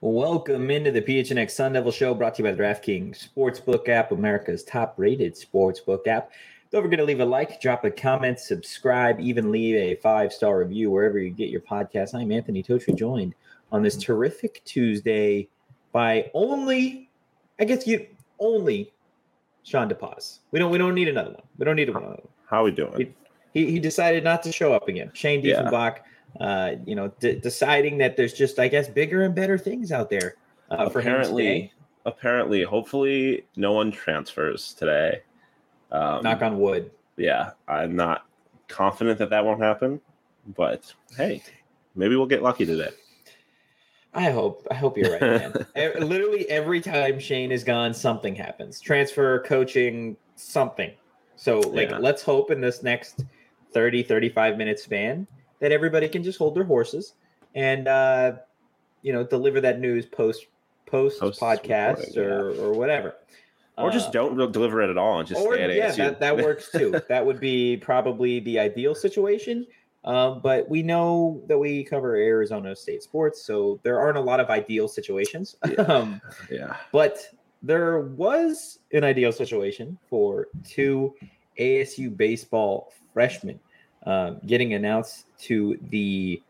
Welcome into the PHNX Sun Devil Show brought to you by the DraftKings Sportsbook app, America's top rated sportsbook app. Don't forget to leave a like, drop a comment, subscribe, even leave a five star review wherever you get your podcast. I'm Anthony Totri, joined on this terrific Tuesday by only, I guess you only Shawn DePaz. We don't we don't need another one. We don't need another one. How are we doing? He, he, he decided not to show up again. Shane Diefenbach. Yeah uh, you know, d- deciding that there's just, I guess, bigger and better things out there uh, for apparently, Apparently, hopefully, no one transfers today. Um, Knock on wood. Yeah, I'm not confident that that won't happen, but hey, maybe we'll get lucky today. I hope. I hope you're right, man. Literally every time Shane is gone, something happens. Transfer, coaching, something. So, like, yeah. let's hope in this next 30, 35 minute span that everybody can just hold their horses and uh, you know deliver that news post post, podcast or yeah. or whatever. Or just uh, don't deliver it at all and just or, stay at yeah, that, that works too. that would be probably the ideal situation. Um, but we know that we cover Arizona State sports, so there aren't a lot of ideal situations. Yeah. um, yeah. But there was an ideal situation for two ASU baseball freshmen um, getting announced to the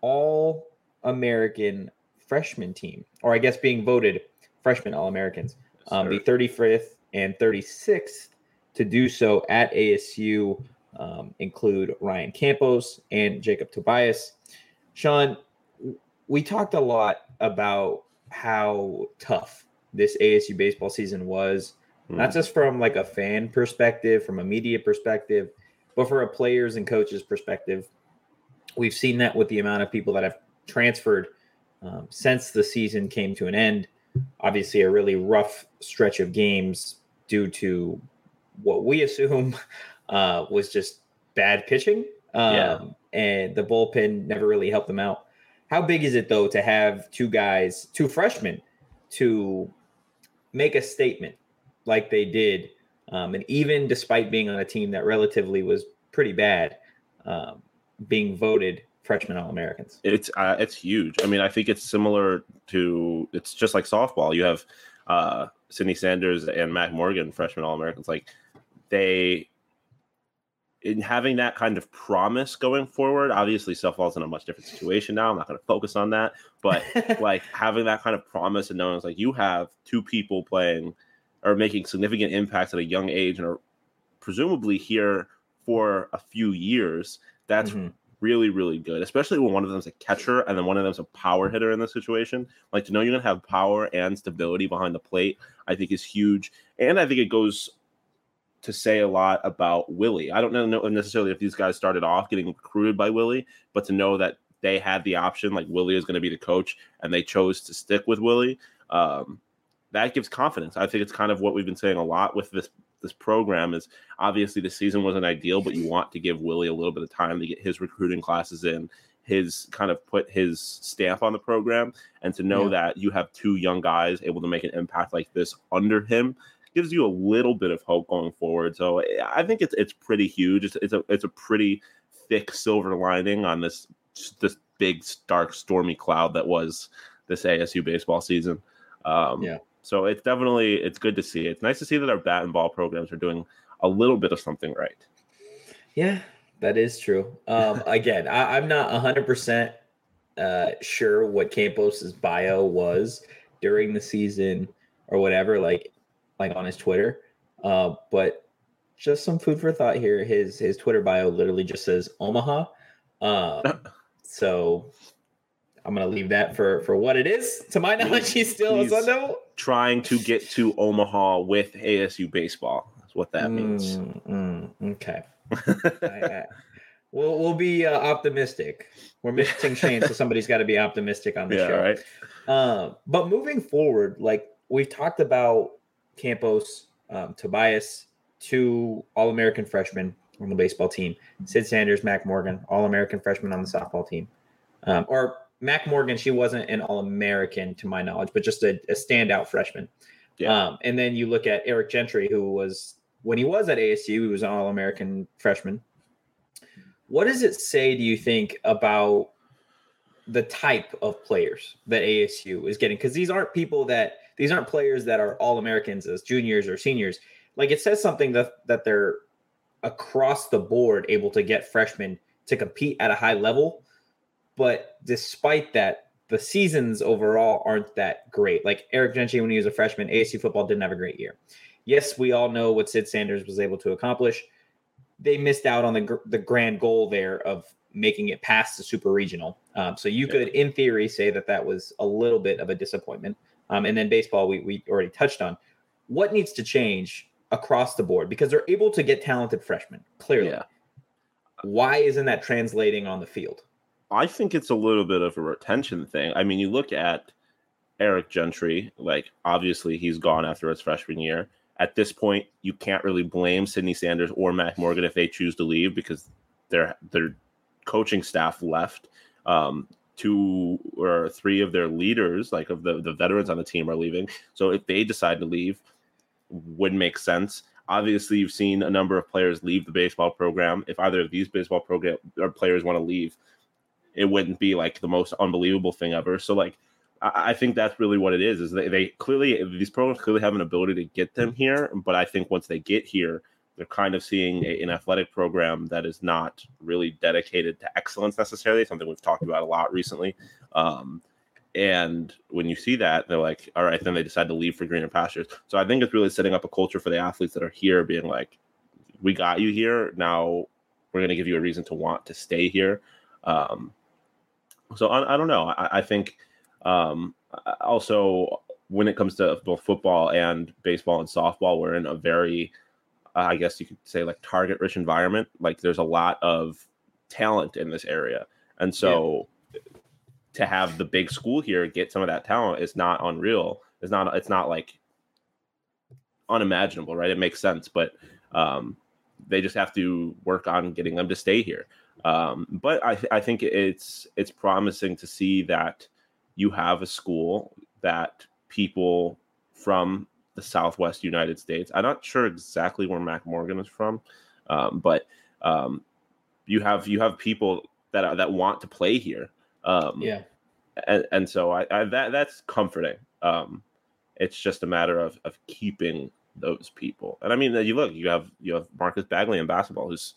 All American freshman team, or I guess being voted freshman All Americans, um, the 35th and 36th to do so at ASU um, include Ryan Campos and Jacob Tobias. Shawn, we talked a lot about how tough this ASU baseball season was, mm. not just from like a fan perspective, from a media perspective, but for a players and coaches perspective, we've seen that with the amount of people that have transferred um, since the season came to an end. Obviously, a really rough stretch of games due to what we assume uh, was just bad pitching. Um, yeah. And the bullpen never really helped them out. How big is it, though, to have two guys, two freshmen, to make a statement like they did um, and even despite being on a team that relatively was pretty bad, um, being voted freshman All Americans. It's uh, it's huge. I mean, I think it's similar to it's just like softball. You have uh, Cydney Sanders and Mac Morgan, freshman All Americans. Like they in having that kind of promise going forward, obviously softball's in a much different situation now. I'm not going to focus on that, but like having that kind of promise and knowing it's like you have two people playing are making significant impacts at a young age and are presumably here for a few years, that's mm-hmm. really, really good, especially when one of them's a catcher and then one of them's a power hitter in this situation. Like to know you're going to have power and stability behind the plate, I think is huge. And I think it goes to say a lot about Willie. I don't know necessarily if these guys started off getting recruited by Willie, but to know that they had the option, like Willie is going to be the coach, and they chose to stick with Willie. Um, that gives confidence. I think it's kind of what we've been saying a lot with this this program is obviously the season wasn't ideal, but you want to give Willie a little bit of time to get his recruiting classes in, his kind of put his stamp on the program, and to know yeah. that you have two young guys able to make an impact like this under him gives you a little bit of hope going forward. So I think it's it's pretty huge. It's, it's a it's a pretty thick silver lining on this this big dark stormy cloud that was this ASU baseball season. Um, yeah. So it's definitely it's good to see. It's nice to see that our bat and ball programs are doing a little bit of something right. Yeah, that is true. Um, again, I, am not 100 uh, percent sure what Campos's bio was during the season or whatever, like like on his Twitter. Uh, but just some food for thought here. His his Twitter bio literally just says Omaha. Um, so I'm gonna leave that for for what it is. To my knowledge, he's still a Sun Devil trying to get to Omaha with ASU baseball. That's what that means. Mm, mm, okay. I, I, we'll we'll be uh, optimistic. We're missing Shane, so somebody's got to be optimistic on the yeah, show. right. Um, but moving forward, like we've talked about Campos, um, Tobias, two All American freshmen on the baseball team, Sid Sanders, Mac Morgan, All American freshmen on the softball team. Um, or Mac Morgan, she wasn't an All American to my knowledge, but just a, a standout freshman. Yeah. Um, and then you look at Eric Gentry, who was when he was at ASU, he was an All American freshman. What does it say, do you think, about the type of players that ASU is getting? Because these aren't people that these aren't players that are All Americans as juniors or seniors. Like it says something that that they're across the board able to get freshmen to compete at a high level. But despite that, the seasons overall aren't that great. Like Eric Gentry, when he was a freshman, ASU football didn't have a great year. Yes, we all know what Sid Sanders was able to accomplish. They missed out on the, the grand goal there of making it past the super regional. Um, so you Yeah. could, in theory, say that that was a little bit of a disappointment. Um, and then baseball, we, we already touched on. What needs to change across the board? Because they're able to get talented freshmen, clearly. Yeah. Why isn't that translating on the field? I think it's a little bit of a retention thing. I mean, you look at Eric Gentry, like obviously he's gone after his freshman year. At this point, you can't really blame Cydney Sanders or Mac Morgan if they choose to leave because their their coaching staff left. Um, two or three of their leaders, like of the, the veterans on the team, are leaving. So if they decide to leave, would make sense. Obviously, you've seen a number of players leave the baseball program. If either of these baseball program or players want to leave, it wouldn't be like the most unbelievable thing ever. So like I, I think that's really what it is, is they, they clearly these programs clearly have an ability to get them here. But I think once they get here, they're kind of seeing a, an athletic program that is not really dedicated to excellence necessarily, something we've talked about a lot recently. Um, and when you see that, they're like, all right, then they decide to leave for greener pastures. So I think it's really setting up a culture for the athletes that are here, being like, we got you here. Now we're going to give you a reason to want to stay here. Um, so I, I don't know. I, I think um, also when it comes to both football and baseball and softball, we're in a very, uh, I guess you could say, like target rich environment. Like there's a lot of talent in this area, and so to have the big school here get some of that talent is not unreal. It's not. It's not like unimaginable, right? It makes sense, but um, they just have to work on getting them to stay here. Um, but I, I think it's it's promising to see that you have a school that people from the Southwest United States. I'm not sure exactly where Mac Morgan is from, um, but um, you have you have people that are, that want to play here. Um, Yeah. and, and so I, I that that's comforting. Um, it's just a matter of of keeping those people. And I mean, that you look, you have you have Marcus Bagley in basketball who's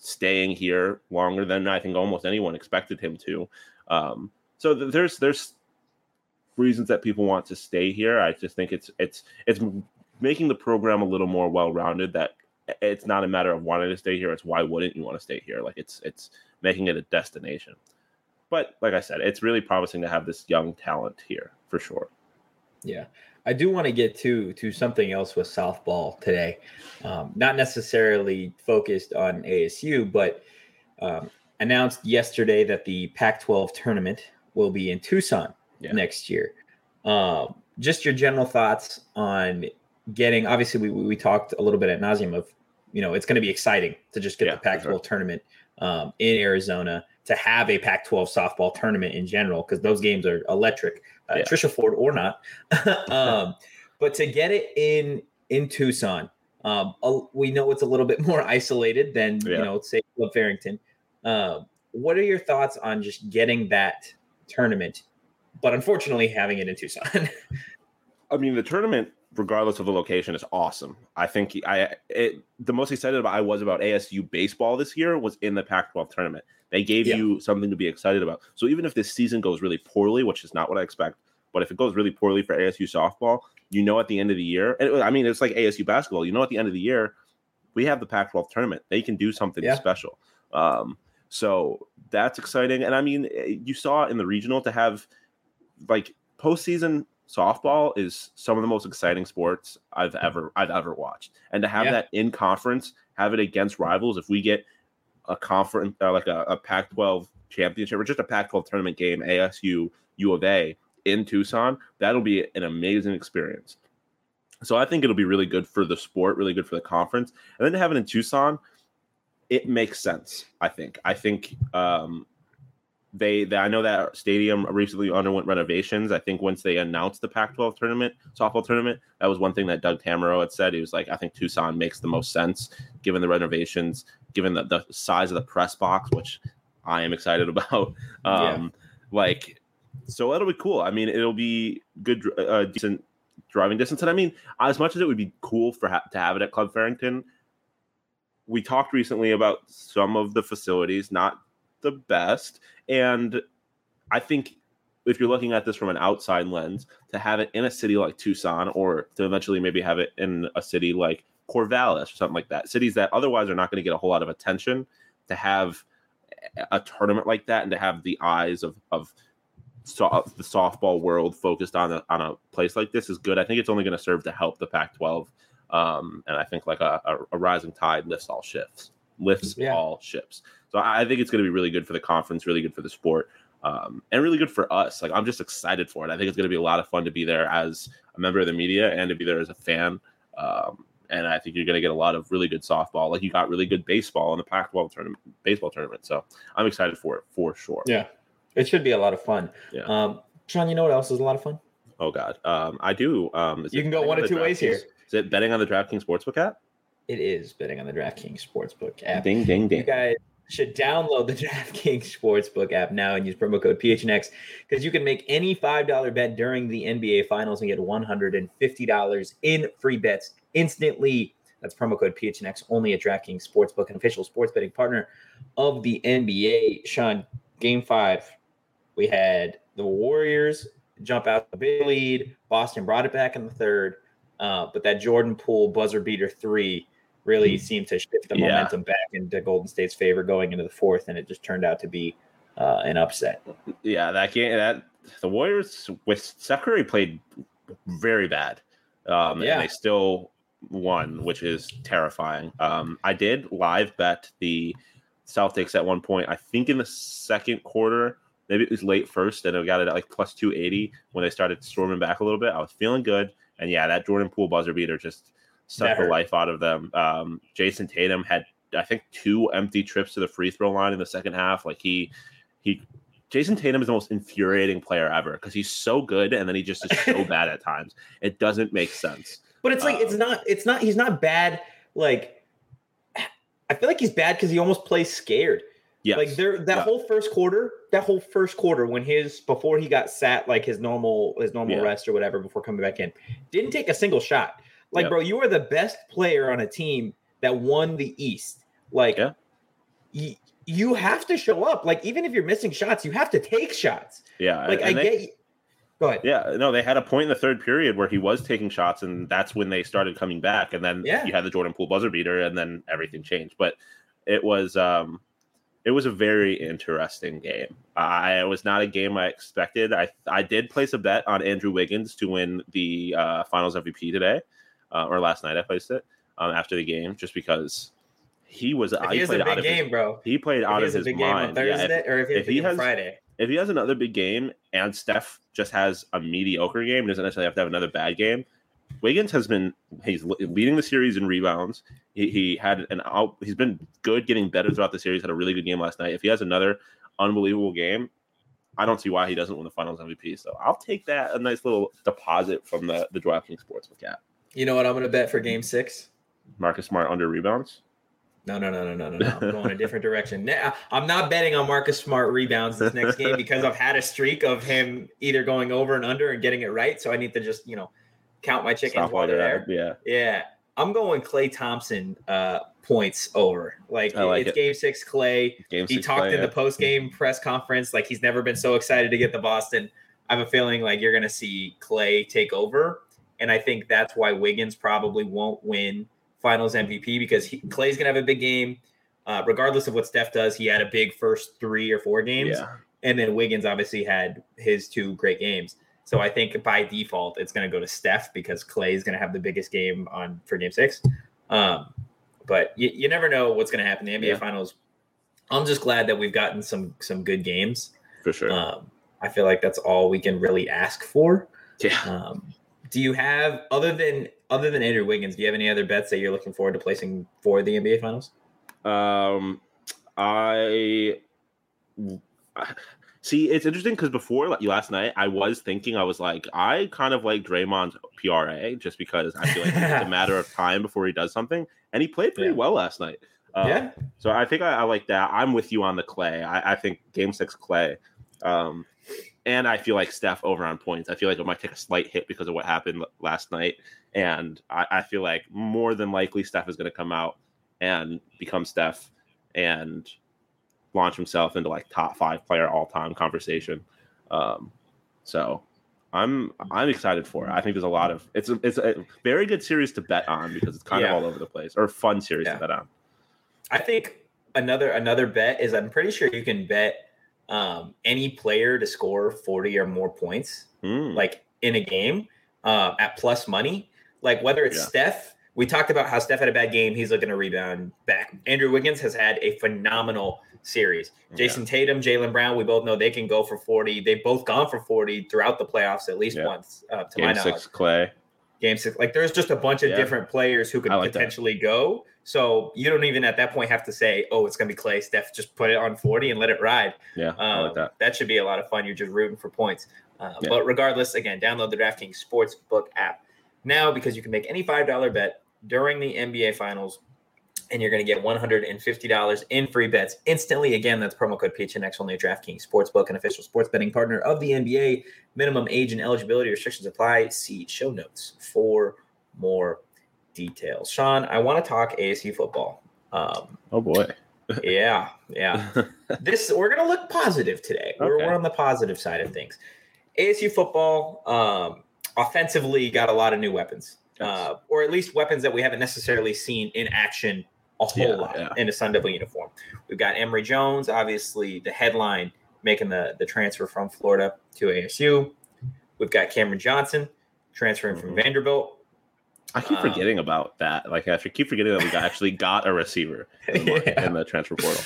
staying here longer than I think almost anyone expected him to. Um, so th- there's there's reasons that people want to stay here. I just think it's it's it's making the program a little more well rounded. That it's not a matter of wanting to stay here. It's why wouldn't you want to stay here? Like it's it's making it a destination. But like I said, it's really promising to have this young talent here for sure. Yeah. I do want to get to to something else with softball today. Um, not necessarily focused on ASU, but um, announced yesterday that the Pac-12 tournament will be in Tucson Yeah. next year. Um, just your general thoughts on getting. Obviously, we we talked a little bit at nauseum of, you know, it's going to be exciting to just get Yeah, the Pac-12 sure. tournament um, in Arizona to have a Pac-12 softball tournament in general because those games are electric. Uh, Yeah. Trisha Ford or not, um, but to get it in in Tucson, um, a- we know it's a little bit more isolated than you know, say Club Farrington. Um, what are your thoughts on just getting that tournament, but unfortunately having it in Tucson? I mean, the tournament, regardless of the location, is awesome. I think I it, the most excited about I was about ASU baseball this year was in the Pac-12 tournament. They gave Yeah. you something to be excited about. So even if this season goes really poorly, which is not what I expect, but if it goes really poorly for ASU softball, you know at the end of the year, and I mean it's like ASU basketball. You know at the end of the year, we have the Pac-12 tournament. They can do something Yeah. special. Um, so that's exciting. And I mean, eh, you saw in the regional to have like postseason softball is some of the most exciting sports I've ever I've ever watched, and to have Yeah. that in conference, have it against rivals. If we get a conference uh, like a, a Pac-12 championship or just a Pac-12 tournament game, ASU U of A in Tucson, that'll be an amazing experience. So I think it'll be really good for the sport, really good for the conference, and then to have it in Tucson, it makes sense. I think. I think um, they, they I know that stadium recently underwent renovations. I think once they announced the Pac-12 tournament, softball tournament, that was one thing that Doug Tamaro had said. He was like, I think Tucson makes the most sense given the renovations, given the, the size of the press box, which I am excited about. Um, Like, so that'll be cool. I mean, it'll be good, uh, decent driving distance. And I mean, as much as it would be cool for ha- to have it at Club Farrington, we talked recently about some of the facilities, not the best. And I think if you're looking at this from an outside lens, to have it in a city like Tucson or to eventually maybe have it in a city like Corvallis or something like that, cities that otherwise are not going to get a whole lot of attention, to have a tournament like that and to have the eyes of, of so, the softball world focused on a, on a place like this is good. I think it's only going to serve to help the Pac-12. Um, and I think like a, a, a rising tide lifts all ships, lifts Yeah. all ships. So I think it's going to be really good for the conference, really good for the sport, um, and really good for us. Like I'm just excited for it. I think it's going to be a lot of fun to be there as a member of the media and to be there as a fan. Um, and I think you're going to get a lot of really good softball. Like you got really good baseball in the Pac-12 tournament, baseball tournament. So I'm excited for it for sure. Yeah, it should be a lot of fun. Yeah. Um, Shawn, you know what else is a lot of fun? Oh God, um, I do. Um, You can go one on of two ways here. Is it betting on the DraftKings Sportsbook app? It is betting on the DraftKings Sportsbook app. Ding, ding, ding. You guys should download the DraftKings Sportsbook app now and use promo code PHNX because you can make any $5 bet during the NBA Finals and get $150 in free bets instantly. That's promo code PHNX only at DraftKings Sportsbook, an official sports betting partner of the NBA. Shawn, game five, we had the Warriors jump out the big lead. Boston brought it back in the third, uh, but that Jordan Poole buzzer beater three really seemed to shift the Yeah. momentum back into Golden State's favor going into the fourth, and it just turned out to be uh, an upset. Yeah, that game. That the Warriors with Steph played very bad. Um, Yeah. and they still won, which is terrifying. Um, I did live bet the Celtics at one point. I think in the second quarter, maybe it was late first, and I got it at like plus two eighty when they started storming back a little bit. I was feeling good, and yeah, that Jordan Poole buzzer beater just That the life out of them. Um, Jayson Tatum had I think two empty trips to the free throw line in the second half. Like he he Jayson Tatum is the most infuriating player ever because he's so good and then he just is so bad at times. It doesn't make sense. But it's like it's Um, not it's not he's not bad. Like I feel like he's bad because he almost plays scared. Yes. Like there that Yeah. whole first quarter, that whole first quarter when his before he got sat like his normal his normal Yeah. rest or whatever before coming back in, didn't take a single shot. Like, Yep. bro, you are the best player on a team that won the East. Like, Yeah. y- you have to show up. Like, even if you're missing shots, you have to take shots. yeah. Like, I they- get. You. Go ahead. Yeah, no, they had a point in the third period where he was taking shots, and that's when they started coming back. And then Yeah. you had the Jordan Poole buzzer beater, and then everything changed. But it was um it was a very interesting game. I it was not a game I expected. I I did place a bet on Andrew Wiggins to win the uh, Finals MVP today, uh, or last night. I placed it um, after the game just because he was. If he he has a played out big of his- game, bro. he played If out he of his big game on mind. Yeah, if- or if he has if he big has- Friday. if he has another big game and Steph just has a mediocre game, doesn't necessarily have to have another bad game. Wiggins has been he's leading the series in rebounds. He, he had an out. He's been good, getting better throughout the series. Had a really good game last night. If he has another unbelievable game, I don't see why he doesn't win the Finals MVP. So I'll take that a nice little deposit from the the DraftKings Sportsbook app. You know what I'm going to bet for Game Six? Marcus Smart under rebounds. No, no, no, no, no, no, no. I'm going a different direction. Now, I'm not betting on Marcus Smart rebounds this next game because I've had a streak of him either going over and under and getting it right. So I need to just, you know, count my chickens Stop while they're there. Yeah. Yeah. I'm going Klay Thompson uh, points over. Like, like it's it. game six, Klay. Game He six talked in yeah. the post game press conference like he's never been so excited to get the Boston. I have a feeling like you're going to see Klay take over. And I think that's why Wiggins probably won't win finals MVP because he, Klay's going to have a big game. Uh, regardless of what Steph does, he had a big first three or four games. Yeah. And then Wiggins obviously had his two great games. So I think by default it's going to go to Steph because Klay is going to have the biggest game on for Game Six. Um, but you, you never know what's going to happen in the NBA Yeah. Finals. I'm just glad that we've gotten some some good games. for sure. Um, I feel like that's all we can really ask for. yeah. Um, do you have other than other than Andrew Wiggins? Do you have any other bets that you're looking forward to placing for the NBA Finals? Um, I see. It's interesting because before like, last night, I was thinking I was like, I kind of like Draymond's PRA just because I feel like it's a matter of time before he does something, and he played pretty Yeah. well last night. Um, yeah, So I think I, I like that. I'm with you on the Klay. I, I think Game Six Klay, um, and I feel like Steph over on points. I feel like it might take a slight hit because of what happened last night, and I, I feel like more than likely Steph is going to come out and become Steph and launch himself into like top five player all time conversation. Um, so I'm I'm excited for it. I think there's a lot of it's a, it's a very good series to bet on because it's kind Yeah. of all over the place or fun series Yeah. to bet on. I think another another bet is I'm pretty sure you can bet um, any player to score 40 or more points Mm. like in a game uh, at plus money. Like whether it's Yeah. Steph, we talked about how Steph had a bad game. He's looking to rebound back. Andrew Wiggins has had a phenomenal series. Jayson Tatum, Jaylen Brown, we both know they can go for 40. They've both gone for 40 throughout the playoffs at least Yeah. once, uh, to my Game knowledge. six, Klay. Game six. Like there's just a bunch of Yeah. different players who could like that. potentially go. So you don't even at that point have to say, oh, it's going to be Klay, Steph. Just put it on 40 and let it ride. Yeah, I like Um, that. that should be a lot of fun. You're just rooting for points. Uh, Yeah. But regardless, again, download the DraftKings Sportsbook app now because you can make any $5 bet during the NBA Finals and you're going to get $150 in free bets instantly. Again, that's promo code PHNX only at DraftKings Sportsbook, an official sports betting partner of the NBA. Minimum age and eligibility restrictions apply. See show notes for more details. Shawn, I want to talk ASU football. Um, Oh boy. yeah, yeah this we're gonna look positive today. We're, Okay. we're on the positive side of things. ASU football um, offensively got a lot of new weapons, uh, or at least weapons that we haven't necessarily seen in action a whole Yeah, lot yeah. in a Sun Devil uniform. We've got Emory Jones, obviously the headline making the the transfer from Florida to ASU. We've got Cameron Johnson transferring from Mhm. Vanderbilt. I keep Um, forgetting about that. Like I keep forgetting that we got, actually got a receiver in the, Yeah. in the transfer portal.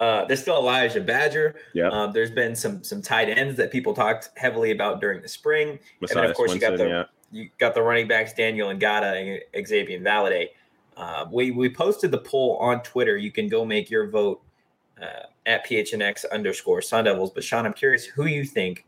Uh, there's still Elijah Badger. Yeah. Um, there's been some some tight ends that people talked heavily about during the spring. And then, of course, you got the-. You got the running backs Daniyel and Ngata and Xavier Valladay. Uh, we we posted the poll on Twitter. You can go make your vote uh, at PHNX underscore Sun Devils. But Shawn, I'm curious who you think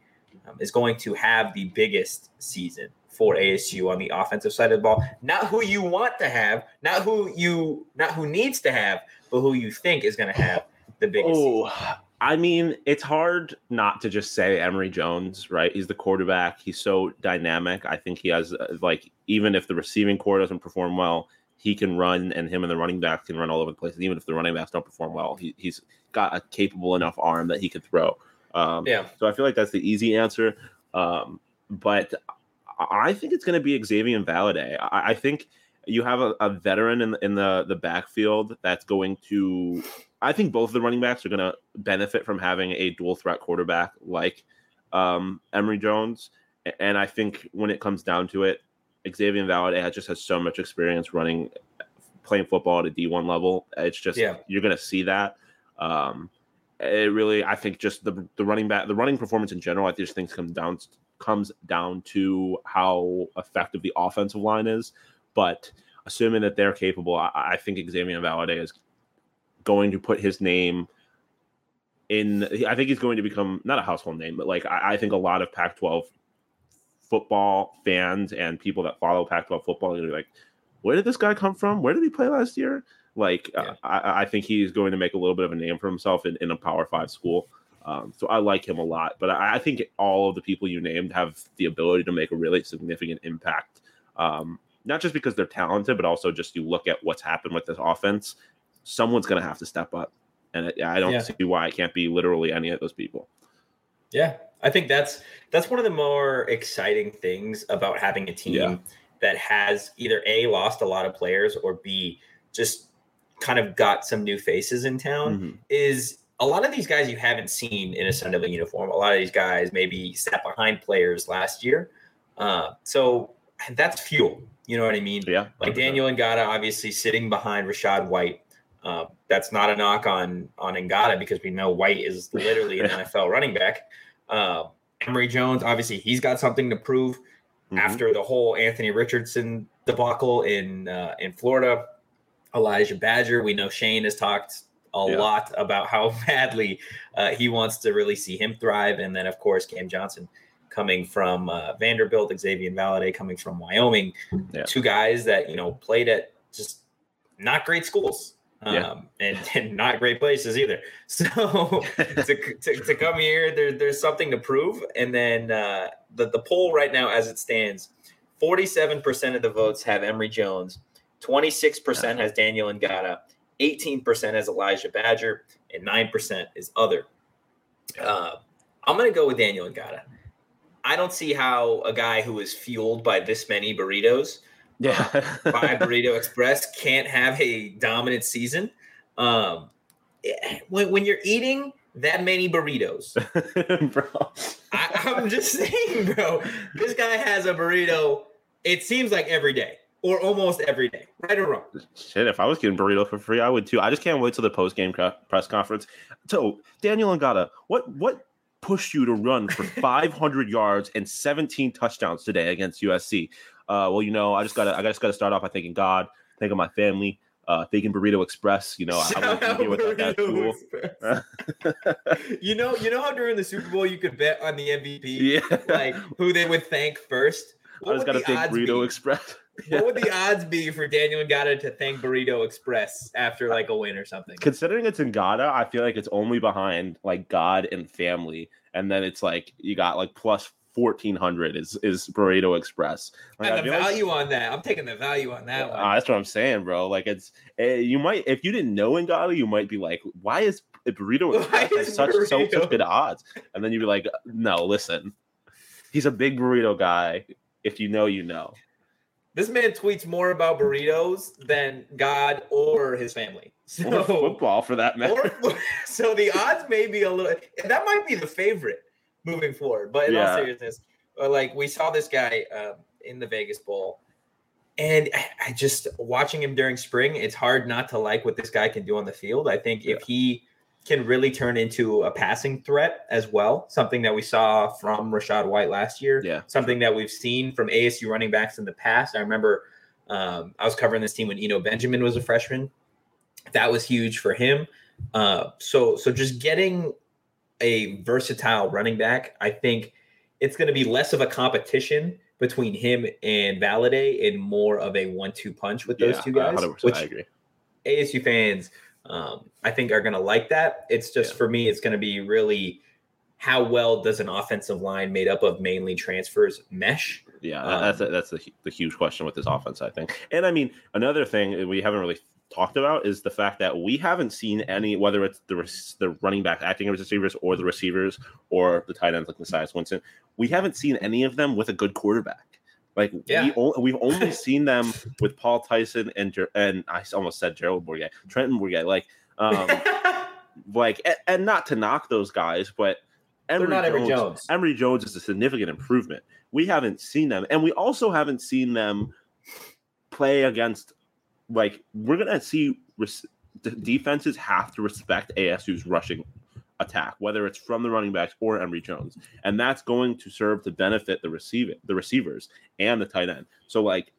um, is going to have the biggest season for ASU on the offensive side of the ball. Not who you want to have, not who you not who needs to have, but who you think is going to have the biggest. season. Oh, I mean, it's hard not to just say Emory Jones, right? He's the quarterback. He's so dynamic. I think he has uh, like even if the receiving core doesn't perform well, he can run, and him and the running back can run all over the place. And even if the running backs don't perform well, he, he's got a capable enough arm that he could throw. Um, Yeah. So I feel like that's the easy answer. Um, but I I think it's going to be Xavier Valladay. I, I think you have a, a veteran in, in the the backfield that's going to. I think both of the running backs are going to benefit from having a dual threat quarterback like um, Emory Jones. And I think when it comes down to it, Xavier Valladay has- just has so much experience running, playing football at a D1 level. It's just, Yeah. you're going to see that. Um, it really, I think just the, the running back, the running performance in general, I just think comes down, comes down to how effective the offensive line is. But assuming that they're capable, I, I think Xavier Valladay is going to put his name in. I think he's going to become not a household name, but like I, I think a lot of Pac-12 football fans and people that follow Pac-12 football are going to be like, "Where did this guy come from? Where did he play last year?" Like, uh, I, I think he's going to make a little bit of a name for himself in, in a Power Five school. Um, so I like him a lot, but I, I think all of the people you named have the ability to make a really significant impact. Um, not just because they're talented, but also just you look at what's happened with this offense. Someone's going to have to step up, and it, I don't Yeah. see why it can't be literally any of those people. Yeah, I think that's that's one of the more exciting things about having a team Yeah. that has either a lost a lot of players or b just kind of got some new faces in town Mhm. is a lot of these guys you haven't seen in a Sun Devil uniform. A lot of these guys maybe sat behind players last year. Uh, so that's fuel. You know what I mean? Yeah. Like Daniyel Ngata obviously sitting behind Rachaad White. Uh, that's not a knock on on Ngata because we know White is literally an NFL running back. Uh, Emory Jones, obviously, he's got something to prove mm-hmm. after the whole Anthony Richardson debacle in uh, in Florida. Elijah Badger, we know Shane has talked a yeah. lot about how badly uh, he wants to really see him thrive, and then of course Cam Johnson coming from uh, Vanderbilt, Xavier Valladay coming from Wyoming, yeah. two guys that you know played at just not great schools. Um, yeah. and, and, not great places either. So to, to, to, come here, there, there's something to prove. And then uh, the, the poll right now, as it stands, 47% of the votes have Emory Jones, 26% has Daniyel Ngata, 18% has Elijah Badger, and 9% is other. Uh, I'm going to go with Daniyel Ngata. I don't see how a guy who is fueled by this many burritos, yeah, by Burrito Express, can't have a dominant season. Um, when, when you're eating that many burritos, bro, I, I'm just saying, bro, this guy has a burrito. It seems like every day or almost every day, right or wrong. Shit, if I was getting burrito for free, I would too. I just can't wait till the post game press conference. So, Daniyel Ngata, what what pushed you to run for 500 yards and 17 touchdowns today against USC. Uh, well, you know, I just gotta, I just gotta start off by thanking God, thanking my family, uh, thanking Burrito Express. You know, Shout I wouldn't be here without that tool. you know, you know how during the Super Bowl you could bet on the MVP, yeah, like who they would thank first. What I just gotta thank Burrito be? Express. what would the odds be for Daniyel Ngata to thank Burrito Express after like a win or something? Considering it's Ngata, I feel like it's only behind like God and family, and then it's like you got like plus fourteen hundred is is Burrito Express. Like, and the value like, on that, I'm taking the value on that uh, that's what I'm saying, bro. Like it's uh, you might if you didn't know Ngata, you might be like, why is Burrito Express is such burrito? so such good odds? And then you'd be like, no, listen, he's a big burrito guy. If you know, you know. This man tweets more about burritos than God or his family. So, or football for that matter. Or, so the odds may be a little. That might be the favorite moving forward. But in yeah. all seriousness, uh, like we saw this guy um, in the Vegas Bowl, and I just watching him during spring, it's hard not to like what this guy can do on the field. I think yeah. if he can really turn into a passing threat as well. Something that we saw from Rachaad White last year. Yeah. Something that we've seen from ASU running backs in the past. I remember um, I was covering this team when Eno Benjamin was a freshman. That was huge for him. Uh, so so just getting a versatile running back, I think it's going to be less of a competition between him and Valladay and more of a one-two punch with those yeah, two guys. Which I agree. ASU fans um, I think are going to like that. It's just yeah. for me, it's going to be really how well does an offensive line made up of mainly transfers mesh? Yeah, um, that's a, that's the, the huge question with this offense, I think. And I mean, another thing we haven't really talked about is the fact that we haven't seen any, whether it's the the running back acting as receivers or the receivers or the tight ends like Messiah Swinney, we haven't seen any of them with a good quarterback. Like yeah. we we've only seen them with Paul Tyson and and I almost said Gerald Bourguet, Trenton Bourguet. Like, um, like and, and, not to knock those guys, but Emory Jones, Emory Jones. Emory Jones is a significant improvement. We haven't seen them, and we also haven't seen them play against. Like we're gonna see res- defenses have to respect ASU's rushing attack, whether it's from the running backs or Emory Jones, and that's going to serve to benefit the receiver, the receivers, and the tight end. So, like,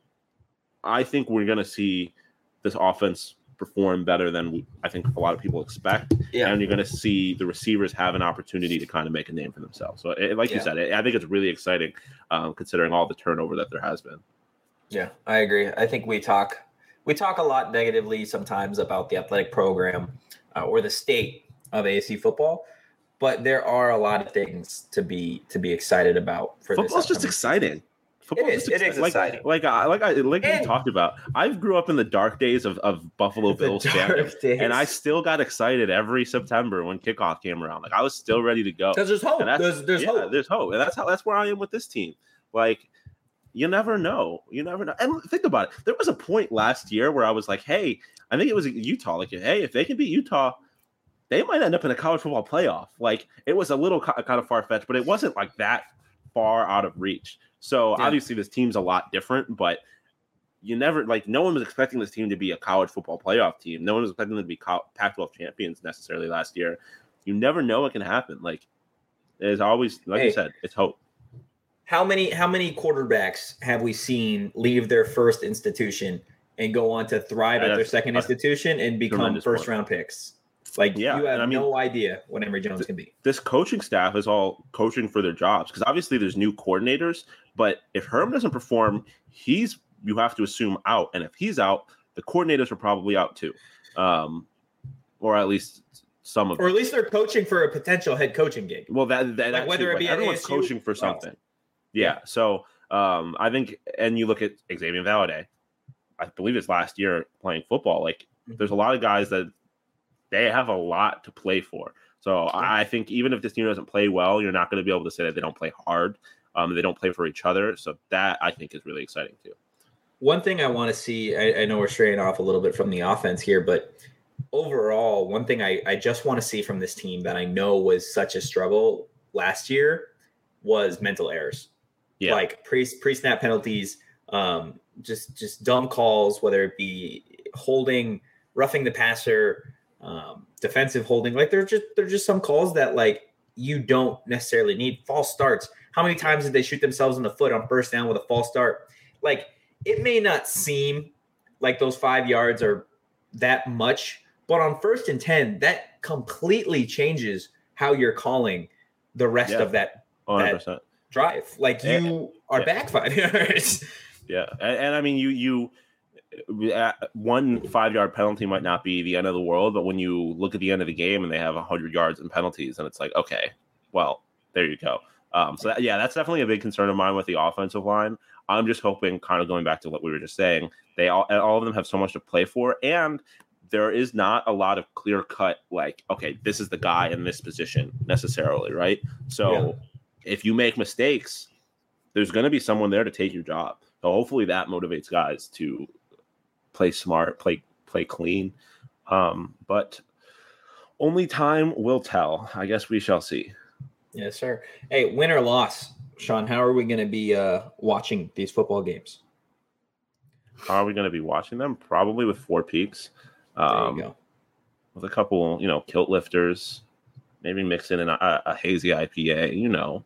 I think we're going to see this offense perform better than we, I think a lot of people expect, yeah. and you're going to see the receivers have an opportunity to kind of make a name for themselves. So, it, like yeah. you said, it, I think it's really exciting, um, considering all the turnover that there has been. Yeah, I agree. I think we talk we talk a lot negatively sometimes about the athletic program uh, or the state of ASU football. But there are a lot of things to be to be excited about for football's just exciting. Football it is. It is like, exciting. Like I like I like and, we talked about. I grew up in the dark days of, of Buffalo Bills fandom, and I still got excited every September when kickoff came around. Like I was still ready to go. Because there's hope. There's there's yeah, hope. There's hope, and that's how that's where I am with this team. Like you never know. You never know. And think about it. There was a point last year where I was like, hey, I think it was Utah. Like, hey, if they can beat Utah, they might end up in a college football playoff. Like it was a little kind of far fetched, but it wasn't like that far out of reach. So Yeah. obviously this team's a lot different, but you never like no one was expecting this team to be a college football playoff team. No one was expecting them to be co- Pac-12 champions necessarily last year. You never know what can happen. Like there's always, like Hey. you said, it's hope. How many how many quarterbacks have we seen leave their first institution and go on to thrive Yeah, at their second institution and become first point. round picks? Like Yeah, you have I mean- no idea what Emory Jones can be. This coaching staff is all coaching for their jobs because obviously there's new coordinators, but if Herm doesn't perform, he's you have to assume out, and if he's out, the coordinators are probably out too, um, or at least some of Or them. at least they're coaching for a potential head coaching gig. Well, that, that Like, whether it be at everyone's ASU coaching for something. else. Yeah. So um, I think, and you look at Xavier Valladay, I believe it's last year playing football. Like, Mhm. there's a lot of guys that they have a lot to play for. So I I think even if this team doesn't play well, you're not going to be able to say that they don't play hard. Um, they don't play for each other. So that I think is really exciting too. One thing I want to see, I, I know we're straying off a little bit from the offense here, but overall, one thing I, I just want to see from this team that I know was such a struggle last year was mental errors. Yeah. Like pre pre snap penalties, um, just just dumb calls, whether it be holding, roughing the passer, um, defensive holding. Like they're just they're just some calls that like you don't necessarily need. False starts. How many times did they shoot themselves in the foot on first down with a false start? Like it may not seem like those five yards are that much, but on first and 10, that completely changes how you're calling the rest Yeah. of that 100%. Drive. Like Yeah. you are Yeah. back five yards. Yeah, and, and I mean, you you uh, one five yard penalty might not be the end of the world, but when you look at the end of the game and they have hundred yards in penalties, and it's like, okay, well, there you go. Um, so that, yeah, that's definitely a big concern of mine with the offensive line. I'm just hoping, kind of going back to what we were just saying, they all all of them have so much to play for, and there is not a lot of clear cut like, okay, this is the guy in this position necessarily, right? So if you make mistakes, there's going to be someone there to take your job. So hopefully that motivates guys to play smart, play play clean. Um, but only time will tell. I guess we shall see. yes, sir. Hey, win or loss, Shawn, how are we going to be uh, watching these football games? How are we going to be watching them? Probably with four peaks, There um, you go. with a couple, you know, kilt lifters, maybe mix in a, a hazy IPA. You know,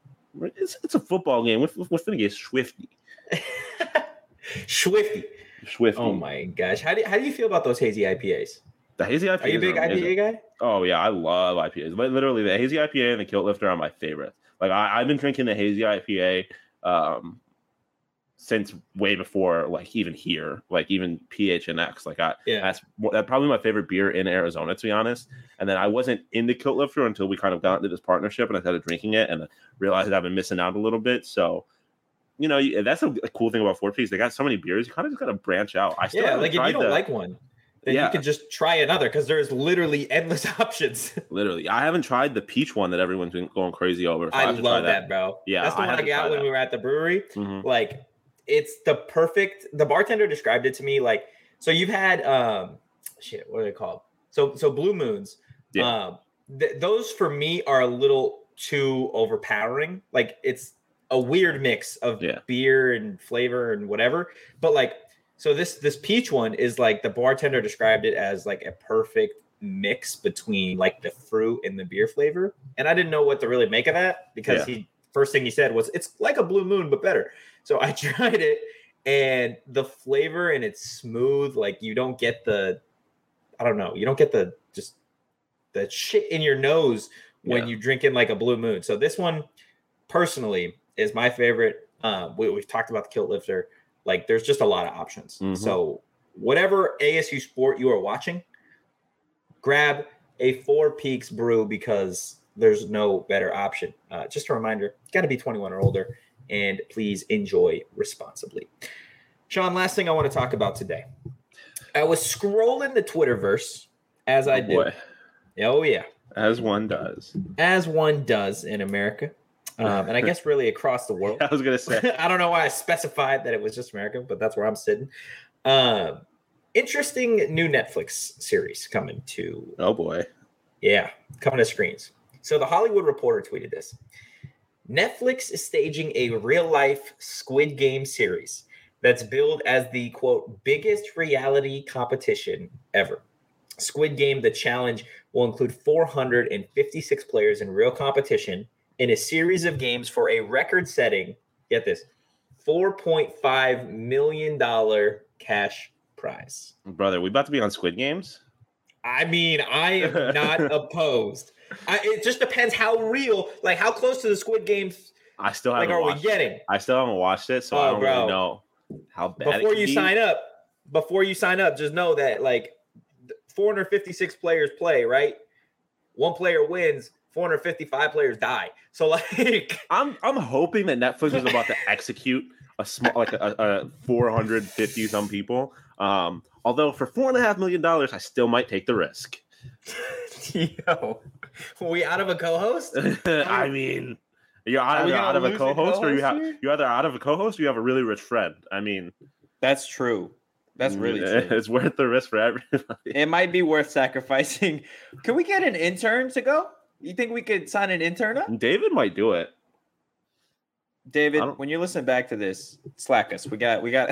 it's, it's a football game. We're, we're finna get swifty, Swifty. swifty. Oh my gosh. How do, how do you feel about those hazy IPAs? The hazy IPA. Are you a big IPA guy? Oh yeah, I love IPAs. Literally, the hazy IPA and the kilt lifter are my favorites. Like I, I've been drinking the hazy IPA um, since way before, like even here, like even PHNX. Like I, Yeah. that's that's probably my favorite beer in Arizona, to be honest. And then I wasn't into kilt lifter until we kind of got into this partnership, and I started drinking it, and I realized I've been missing out a little bit. So. You know, you- that's a, cool thing about Four Peaks. They got so many beers. You kind of just got to branch out. I still Yeah, like if you don't the- like one, then Yeah. you can just try another because there's literally endless options. Literally, I haven't tried the peach one that everyone's been going crazy over. so I try love that. bro. Yeah, that's the I one I got when that. we were at the brewery. Mhm. Like, it's the perfect. The bartender described it to me like, so you've had um, shit. What are they called? So so blue moons. Yeah. Um, th- those for me are a little too overpowering. Like it's a weird mix of Yeah. beer and flavor and whatever. But like, so this this peach one is like the bartender described it as like a perfect mix between like the fruit and the beer flavor. And I didn't know what to really make of that because Yeah. he first thing he said was it's like a blue moon but better. So I tried it and the flavor and it's smooth. Like you don't get the, I don't know, you don't get the just the shit in your nose when Yeah. you drink in like a blue moon. So this one personally is my favorite. Um, we, we've talked about the kilt lifter. Like there's just a lot of options. Mhm. So whatever ASU sport you are watching, grab a Four Peaks brew because there's no better option. Uh, just a reminder, got to be 21 or older, and please enjoy responsibly. Shawn, last thing I want to talk about today. I was scrolling the Twitterverse as I Oh, do. boy, Oh yeah, as one does. as one does in America, um, and I guess really across the world. I was gonna say, I don't know why I specified that it was just America, but that's where I'm sitting. Um, interesting new Netflix series coming to oh boy, Yeah, coming to screens. So the Hollywood Reporter tweeted this. Netflix is staging a real life Squid Game series that's billed as the quote biggest reality competition ever. Squid Game, the challenge, will include 456 players in real competition in a series of games for a record setting, get this, $4.5 million cash prize. Brother, we about to be on Squid Games? I mean, I am not opposed. I, it just depends how real, like how close to the Squid Games. I still haven't are we watched getting it. I still haven't watched it, so Oh, I don't bro. really know how bad it before you be. sign up? Before you sign up, just know that like 456 players play, right? One player wins, 455 players die. So like, I'm I'm hoping that Netflix is about to execute a small like a, a 450 some people. Um, although for four and a half million dollars, I still might take the risk. yo, are we out of a co-host? I mean, you're either out of a lose a co-host, or you have here? you're either out of a co-host or you have a really rich friend. I mean, That's true. That's mm, really true. It's worth the risk for everybody. It might be worth sacrificing. Can we get an intern to go? You think we could sign an intern up? David might do it. David, when you listen back to this, slack us. We got we got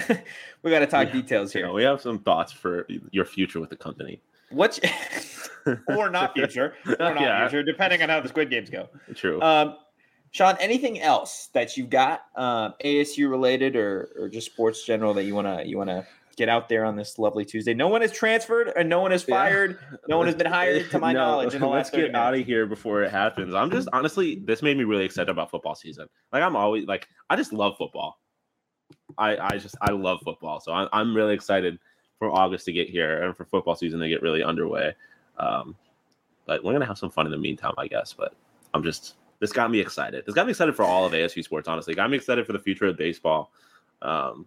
we got to talk We- details You here. know, we have some thoughts for your future with the company. What's or not future or not Yeah. future, depending on how the Squid Games go. True. Um, Shawn, anything else that you've got um, ASU related or or just sports general that you wanna you wanna get out there on this lovely Tuesday? No one is transferred and no one is Yeah. fired. No one has been hired, to my knowledge, in the let's last 30 get out of here before it happens. I'm just honestly, this made me really excited about football season. Like I'm always like, I just love football. I I just I love football, so I'm I'm really excited for August to get here and for football season to get really underway. Um, but we're gonna have some fun in the meantime, I guess. But I'm just this got me excited. This got me excited for all of ASU sports. Honestly, got me excited for the future of baseball. Um,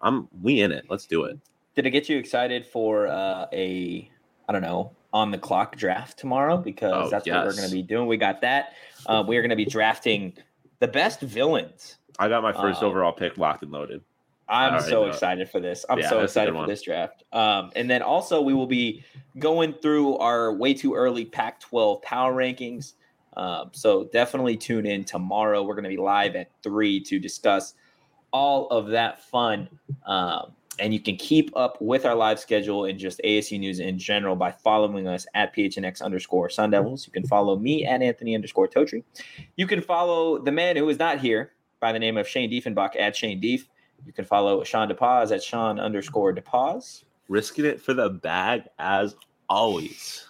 I'm we in it. Let's do it. Did it get you excited for uh, a I don't know on the clock draft tomorrow? Because Oh, that's what we're going to be doing. We got that. Uh, we are going to be drafting the best villains. I got my first Uh, overall pick locked and loaded. I'm so excited for this. I'm Yeah, so that's a good excited for this draft. Um, and then also we will be going through our way too early Pac-12 power rankings. Um, so definitely tune in tomorrow. We're going to be live at three to discuss all of that fun. Um, and you can keep up with our live schedule and just ASU news in general by following us at PHNX underscore Sun Devils. You can follow me at Anthony underscore Totri. You can follow the man who is not here by the name of Shane Diefenbach at Shane Dief. You can follow Shawn DePaz at Shawn underscore DePaz. risking it for the bag as always.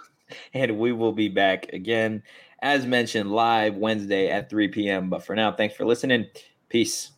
And we will be back again, as mentioned, live Wednesday at 3 p.m. But for now, thanks for listening. Peace.